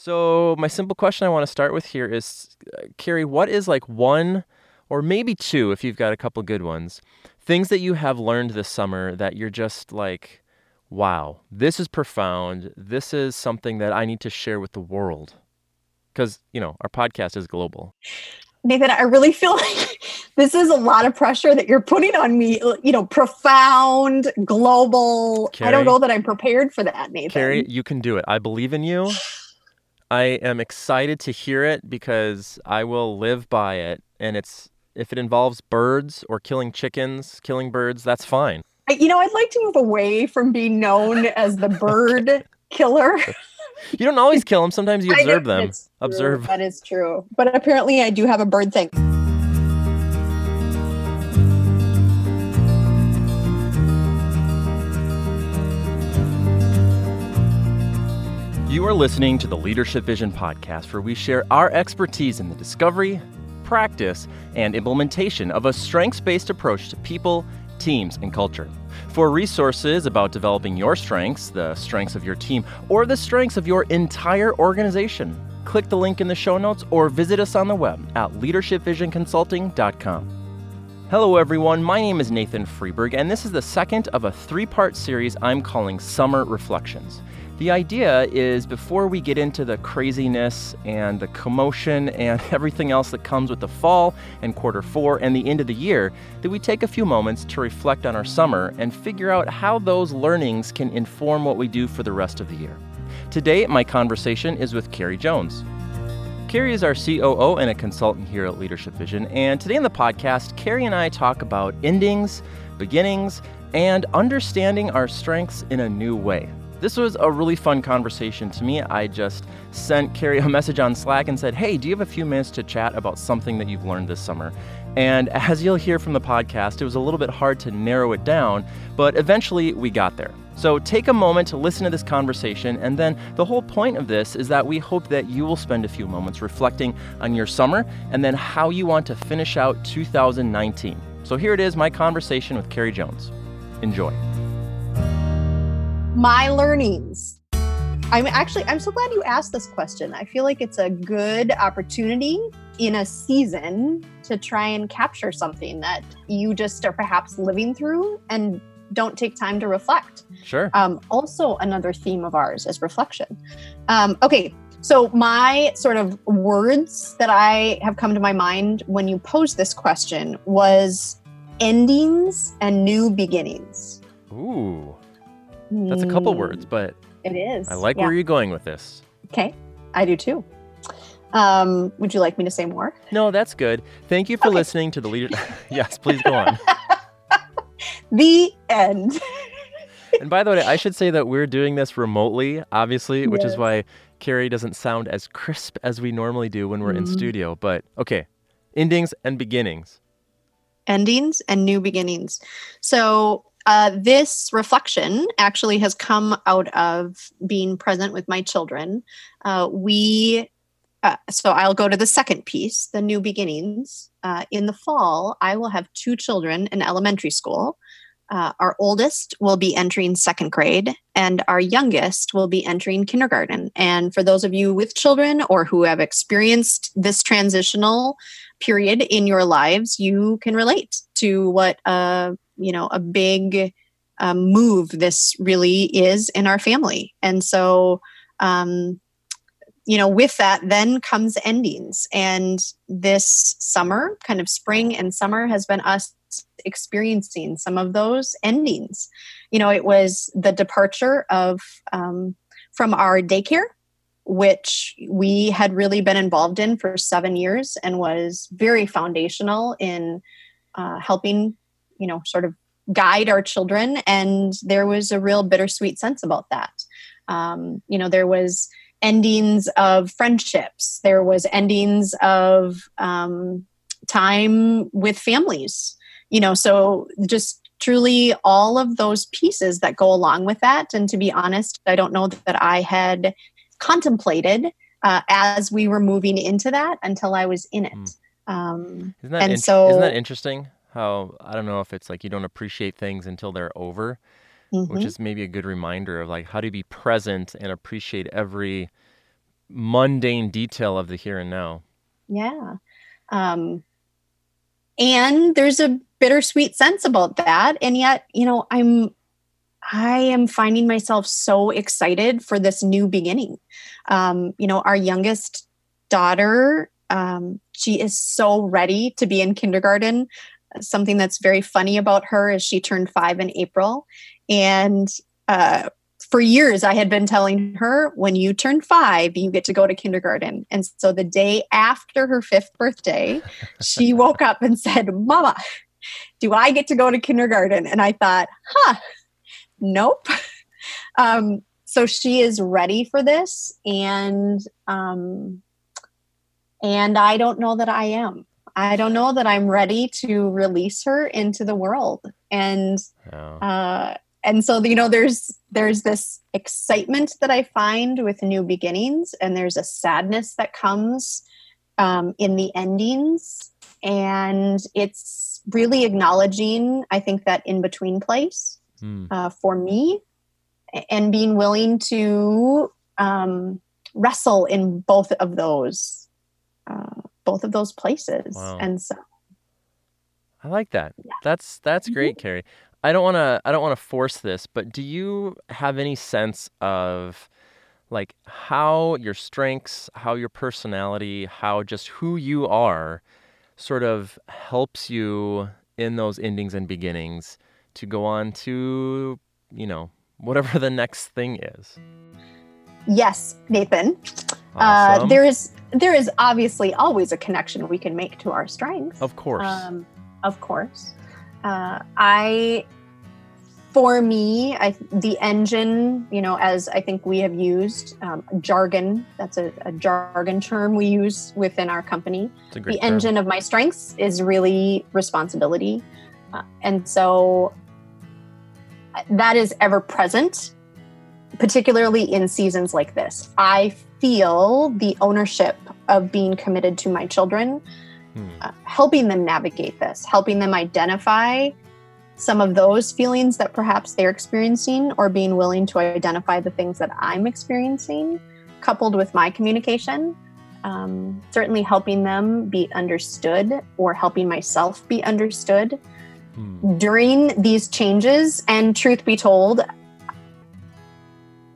So, my simple question I want to start with here is uh, Carrie, what is like one or maybe two, if you've got a couple good ones, things that you have learned this summer that you're just like, wow, this is profound. This is something that I need to share with the world. Because, you know, our podcast is global. Nathan, I really feel like this is a lot of pressure that you're putting on me. You know, profound, global. Carrie, I don't know that I'm prepared for that, Nathan. Carrie, you can do it. I believe in you. I am excited to hear it because I will live by it. And it's if it involves birds or killing chickens, killing birds, that's fine. I, you know, I'd like to move away from being known as the bird killer. You don't always kill them. Sometimes you observe them. true. Observe. That is true. But apparently, I do have a bird thing. You are listening to the Leadership Vision podcast, where we share our expertise in the discovery, practice, and implementation of a strengths based approach to people, teams, and culture. For resources about developing your strengths, the strengths of your team, or the strengths of your entire organization, click the link in the show notes or visit us on the web at leadershipvisionconsulting.com. Hello, everyone. My name is Nathan Freeburg, and this is the second of a three part series I'm calling Summer Reflections. The idea is before we get into the craziness and the commotion and everything else that comes with the fall and quarter four and the end of the year, that we take a few moments to reflect on our summer and figure out how those learnings can inform what we do for the rest of the year. Today, my conversation is with Carrie Jones. Carrie is our COO and a consultant here at Leadership Vision. And today in the podcast, Carrie and I talk about endings, beginnings, and understanding our strengths in a new way. This was a really fun conversation to me. I just sent Carrie a message on Slack and said, Hey, do you have a few minutes to chat about something that you've learned this summer? And as you'll hear from the podcast, it was a little bit hard to narrow it down, but eventually we got there. So take a moment to listen to this conversation, and then the whole point of this is that we hope that you will spend a few moments reflecting on your summer and then how you want to finish out 2019. So here it is my conversation with Carrie Jones. Enjoy. My learnings. I'm actually, I'm so glad you asked this question. I feel like it's a good opportunity in a season to try and capture something that you just are perhaps living through and don't take time to reflect. Sure. Um, also, another theme of ours is reflection. Um, okay, so my sort of words that I have come to my mind when you posed this question was endings and new beginnings. Ooh, that's a couple Hmm, words, but It is. I like Yeah. where you're going with this. Okay, I do too. Um, would you like me to say more? No, that's good. Thank you for Okay. listening to the leader. yes, please go on. The end. and by the way, I should say that we're doing this remotely, obviously, which is why Carrie doesn't sound as crisp as we normally do when we're in Mhm. studio. But okay, endings and beginnings. endings and new beginnings. So, uh, this reflection actually has come out of being present with my children. Uh, we, uh, so I'll go to the second piece, the new beginnings. Uh, in the fall, I will have two children in elementary school. Uh, our oldest will be entering second grade, and our youngest will be entering kindergarten. And for those of you with children or who have experienced this transitional period in your lives, you can relate to what you know a big um, move this really is in our family. And so, um, you know, with that, then comes endings. And this summer, kind of spring and summer, has been us experiencing some of those endings. You know, it was the departure of um, from our daycare which we had really been involved in for seven years and was very foundational in uh, helping, you know, sort of guide our children. And there was a real bittersweet sense about that. Um, you know, there was endings of friendships, there was endings of um, time with families. You know, so just truly all of those pieces that go along with that. And to be honest, I don't know that I had contemplated uh, as we were moving into that until I was in it. Mm. Um, And int- so- isn't that interesting? How I don't know if it's like you don't appreciate things until they're over, which mhm. is maybe a good reminder of like how to be present and appreciate every mundane detail of the here and now. Yeah. Um, and there's a bittersweet sense about that. And yet, you know, I'm I am finding myself so excited for this new beginning. Um, you know, our youngest daughter, um, she is so ready to be in kindergarten. Something that's very funny about her is she turned five in April. And uh, for years, I had been telling her, when you turn five, you get to go to kindergarten. And so the day after her fifth birthday, she woke up and said, Mama, do I get to go to kindergarten? And I thought, huh, nope. um, so she is ready for this. And, um, and I don't know that I am. I don't know that I'm ready to release her into the world. And, uh, and so you know there's there's this excitement that i find with new beginnings and there's a sadness that comes um, in the endings and it's really acknowledging i think that in between place mm. uh, for me and being willing to um, wrestle in both of those uh, both of those places wow. and so i like that yeah. that's that's great mm-hmm. carrie I don't want to I don't want to force this, but do you have any sense of like how your strengths, how your personality, how just who you are sort of helps you in those endings and beginnings to go on to, you know, whatever the next thing is? Yes, Nathan. Uh, awesome. Uh, there is there is obviously always a connection we can make to our strengths. Of course. Um, of course. Uh, I, for me, I, the engine, you know, as I think we have used um, jargon, that's a, a, jargon term we use within our company. the term. engine of my strengths is really responsibility. Uh, and so uh, that is ever present, particularly in seasons like this. I feel the ownership of being committed to my children hmm. uh, helping them navigate this, helping them identify some of those feelings that perhaps they're experiencing, or being willing to identify the things that I'm experiencing, coupled with my communication. Um, certainly helping them be understood or helping myself be understood hmm. during these changes. And truth be told,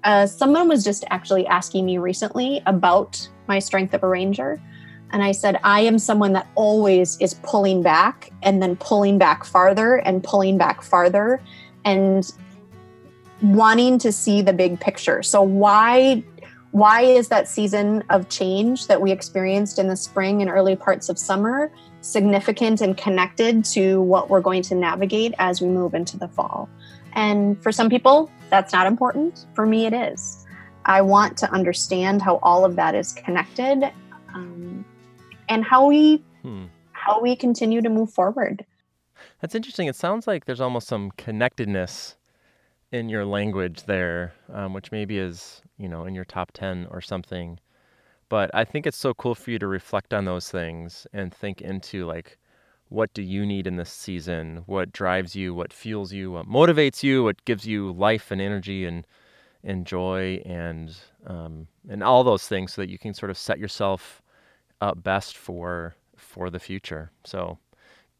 uh, someone was just actually asking me recently about my strength of Arranger. And I said, I am someone that always is pulling back and then pulling back farther and pulling back farther and wanting to see the big picture. So why why is that season of change that we experienced in the spring and early parts of summer significant and connected to what we're going to navigate as we move into the fall? And for some people, that's not important. For me, it is. I want to understand how all of that is connected um, and how we hmm. how we continue to move forward. That's interesting. It sounds like there's almost some connectedness in your language there, um, which maybe is you know in your top ten or something. But I think it's so cool for you to reflect on those things and think into like what do you need in this season? What drives you? What fuels you? What motivates you? What gives you life and energy and and joy and um, and all those things so that you can sort of set yourself up best for for the future. So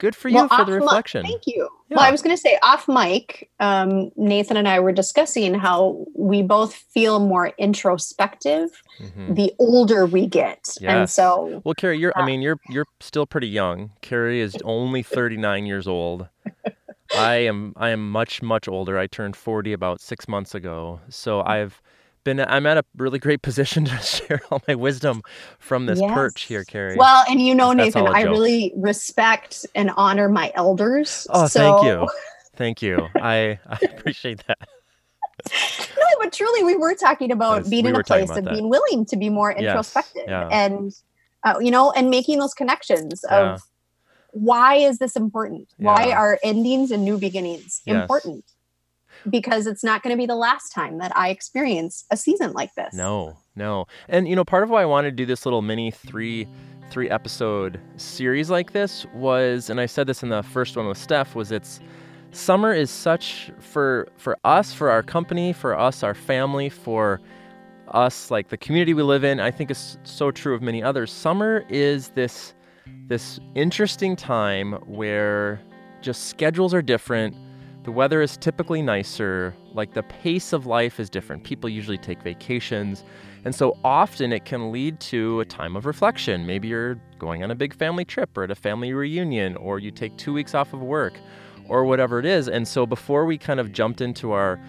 good for you well, for the reflection. thank you. Yeah. Well, I was going to say off mic, um, Nathan and I were discussing how we both feel more introspective mm-hmm. the older we get, yes. and so. Well, Carrie, you're. Uh, I mean, you're you're still pretty young. Carrie is only 39 years old. I am. I am much much older. I turned 40 about six months ago. So I've been I'm at a really great position to share all my wisdom from this yes. perch here, Carrie. Well, and you know, Nathan, I really respect and honor my elders. Oh, so... thank you. Thank you. I, I appreciate that. no, but truly, we were talking about being we in a place of that. being willing to be more introspective yes. yeah. and, uh, you know, and making those connections yeah. of why is this important? Yeah. Why are endings and new beginnings important? Because it's not going to be the last time that I experience a season like this. No, no. And you know, part of why I wanted to do this little mini three three episode series like this was and I said this in the first one with Steph was it's summer is such for for us, for our company, for us, our family, for us, like the community we live in, I think is so true of many others. Summer is this this interesting time where just schedules are different. The weather is typically nicer, like the pace of life is different. People usually take vacations. And so often it can lead to a time of reflection. Maybe you're going on a big family trip or at a family reunion, or you take two weeks off of work, or whatever it is. And so before we kind of jumped into our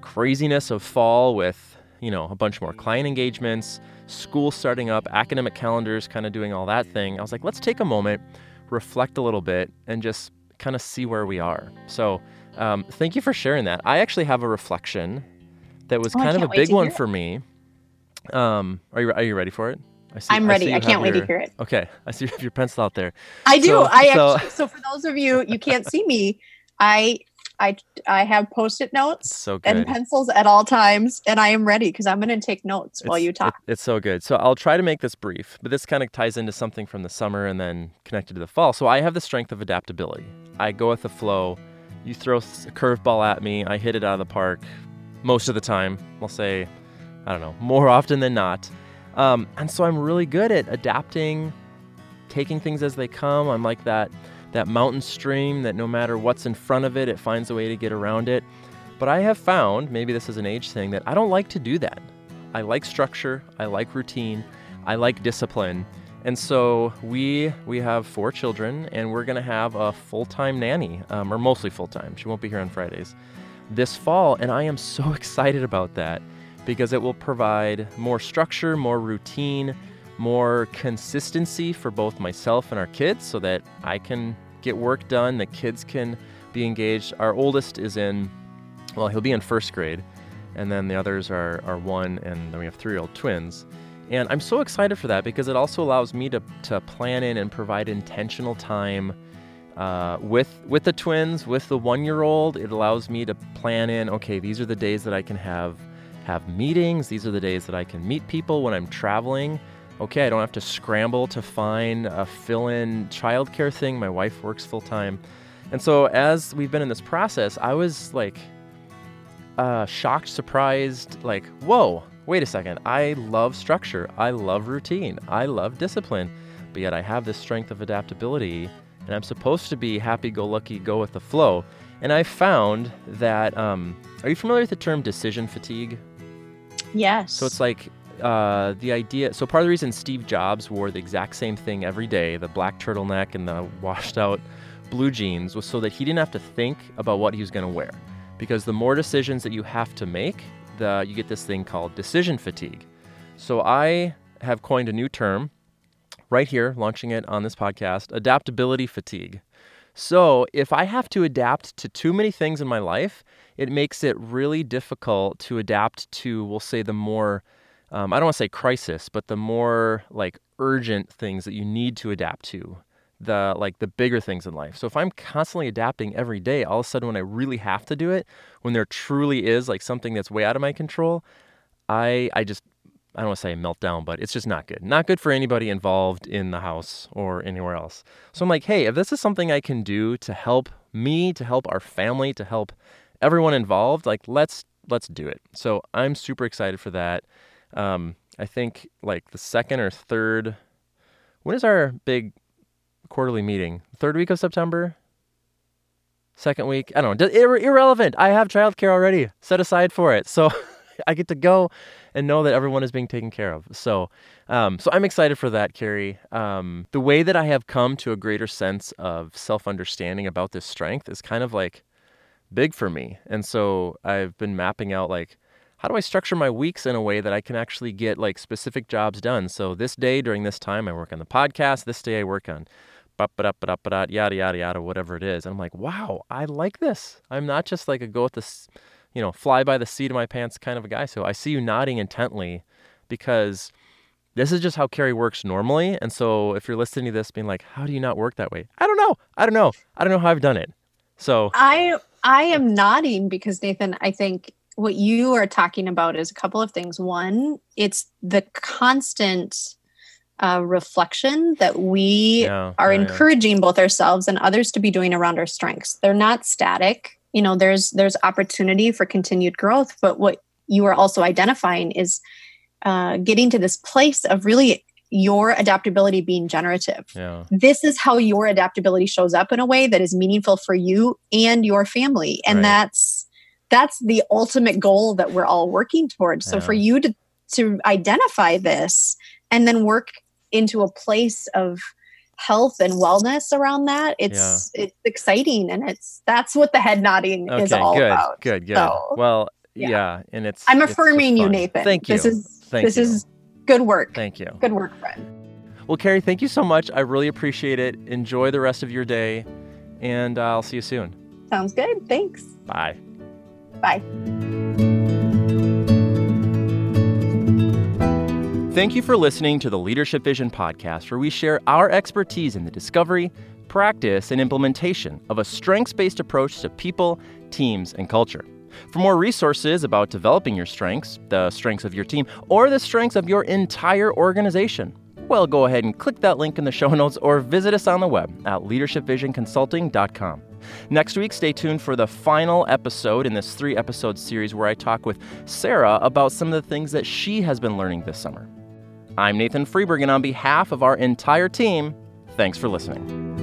craziness of fall with, you know, a bunch more client engagements, school starting up, academic calendars kind of doing all that thing, I was like, let's take a moment, reflect a little bit, and just kind of see where we are. So um, thank you for sharing that. I actually have a reflection that was Oh, kind of a big one for me. Um, are you are you ready for it? I see, I'm I ready. see I can't wait to hear it. Okay, I see you have your pencil out there. I do. So- I so- actually. So for those of you you can't see me, I I I have post-it notes So and pencils at all times, and I am ready because I'm going to take notes while you talk. it- it's so good. So I'll try to make this brief, but this kind of ties into something from the summer and then connected to the fall. So I have the strength of adaptability. I go with the flow. You throw a curveball at me, I hit it out of the park most of the time. I'll say, I don't know, more often than not. Um, and so I'm really good at adapting, taking things as they come. I'm like that that mountain stream that no matter what's in front of it, it finds a way to get around it. But I have found, maybe this is an age thing, that I don't like to do that. I like structure, I like routine, I like discipline. And so we we have four children, and we're gonna have a full-time nanny, um, or mostly full-time. She won't be here on Fridays this fall, and I am so excited about that because it will provide more structure, more routine, more consistency for both myself and our kids, so that I can get work done, the kids can be engaged. Our oldest is in, well, he'll be in first grade, and then the others are are one, and then we have three-year-old twins. And I'm so excited for that because it also allows me to, to plan in and provide intentional time uh, with with the twins, with the one-year-old. It allows me to plan in. Okay, these are the days that I can have have meetings. These are the days that I can meet people when I'm traveling. Okay, I don't have to scramble to find a fill-in childcare thing. My wife works full time, and so as we've been in this process, I was like uh, shocked, surprised, like, whoa, wait a second. I love structure. I love routine. I love discipline. But yet I have this strength of adaptability and I'm supposed to be happy go lucky, go with the flow. And I found that, um, are you familiar with the term decision fatigue? yes. So it's like uh, the idea. So part of the reason Steve Jobs wore the exact same thing every day, the black turtleneck and the washed out blue jeans, was so that he didn't have to think about what he was going to wear. Because the more decisions that you have to make, the you get this thing called decision fatigue. So I have coined a new term right here, launching it on this podcast, adaptability fatigue. So, if I have to adapt to too many things in my life, it makes it really difficult to adapt to, we'll say, the more, um, I don't want to say crisis, but the more like urgent things that you need to adapt to, the like the bigger things in life. So, if I'm constantly adapting every day, all of a sudden when I really have to do it, when there truly is like something that's way out of my control, I I just I don't want to say meltdown, but it's just not good. Not good for anybody involved in the house or anywhere else. So I'm like, hey, if this is something I can do to help me, to help our family, to help everyone involved, like let's let's do it. So I'm super excited for that. Um, I think like the second or third. When is our big quarterly meeting? Third week of September. Second week, I don't know. Ir- irrelevant. I have childcare already set aside for it, so I get to go and know that everyone is being taken care of. So, um, so I'm excited for that, Carrie. Um, the way that I have come to a greater sense of self-understanding about this strength is kind of like big for me, and so I've been mapping out like how do I structure my weeks in a way that I can actually get like specific jobs done. So this day during this time I work on the podcast. This day I work on yada yada yada whatever it is. And I'm like, wow, I like this. I'm not just like a go with this you know, fly by the seat of my pants kind of a guy. So I see you nodding intently because this is just how Carrie works normally. And so if you're listening to this being like, how do you not work that way? I don't know. I don't know. I don't know how I've done it. So I I am nodding because Nathan, I think what you are talking about is a couple of things. One, it's the constant uh, reflection that we yeah, are yeah, yeah. encouraging both ourselves and others to be doing around our strengths. They're not static. You know, there's there's opportunity for continued growth, but what you are also identifying is uh, getting to this place of really your adaptability being generative. Yeah. This is how your adaptability shows up in a way that is meaningful for you and your family. And Right. that's that's the ultimate goal that we're all working towards. So Yeah. for you to to identify this and then work into a place of health and wellness around that, it's it's exciting and it's that's what the head nodding is all good, about. good, good. So, well, yeah. yeah. and it's I'm it's affirming you. Nathan. Thank you. This is Thank this you. is good work. Thank you. Good work, friend. Well, Carrie, thank you so much. I really appreciate it. Enjoy the rest of your day, and I'll see you soon. Sounds good. Thanks. Bye. Bye. Thank you for listening to the Leadership Vision podcast, where we share our expertise in the discovery, practice, and implementation of a strengths based approach to people, teams, and culture. For more resources about developing your strengths, the strengths of your team, or the strengths of your entire organization, well, go ahead and click that link in the show notes or visit us on the web at leadershipvisionconsulting.com. Next week, stay tuned for the final episode in this three episode series where I talk with Sarah about some of the things that she has been learning this summer. I'm Nathan Freeburg, and on behalf of our entire team, thanks for listening.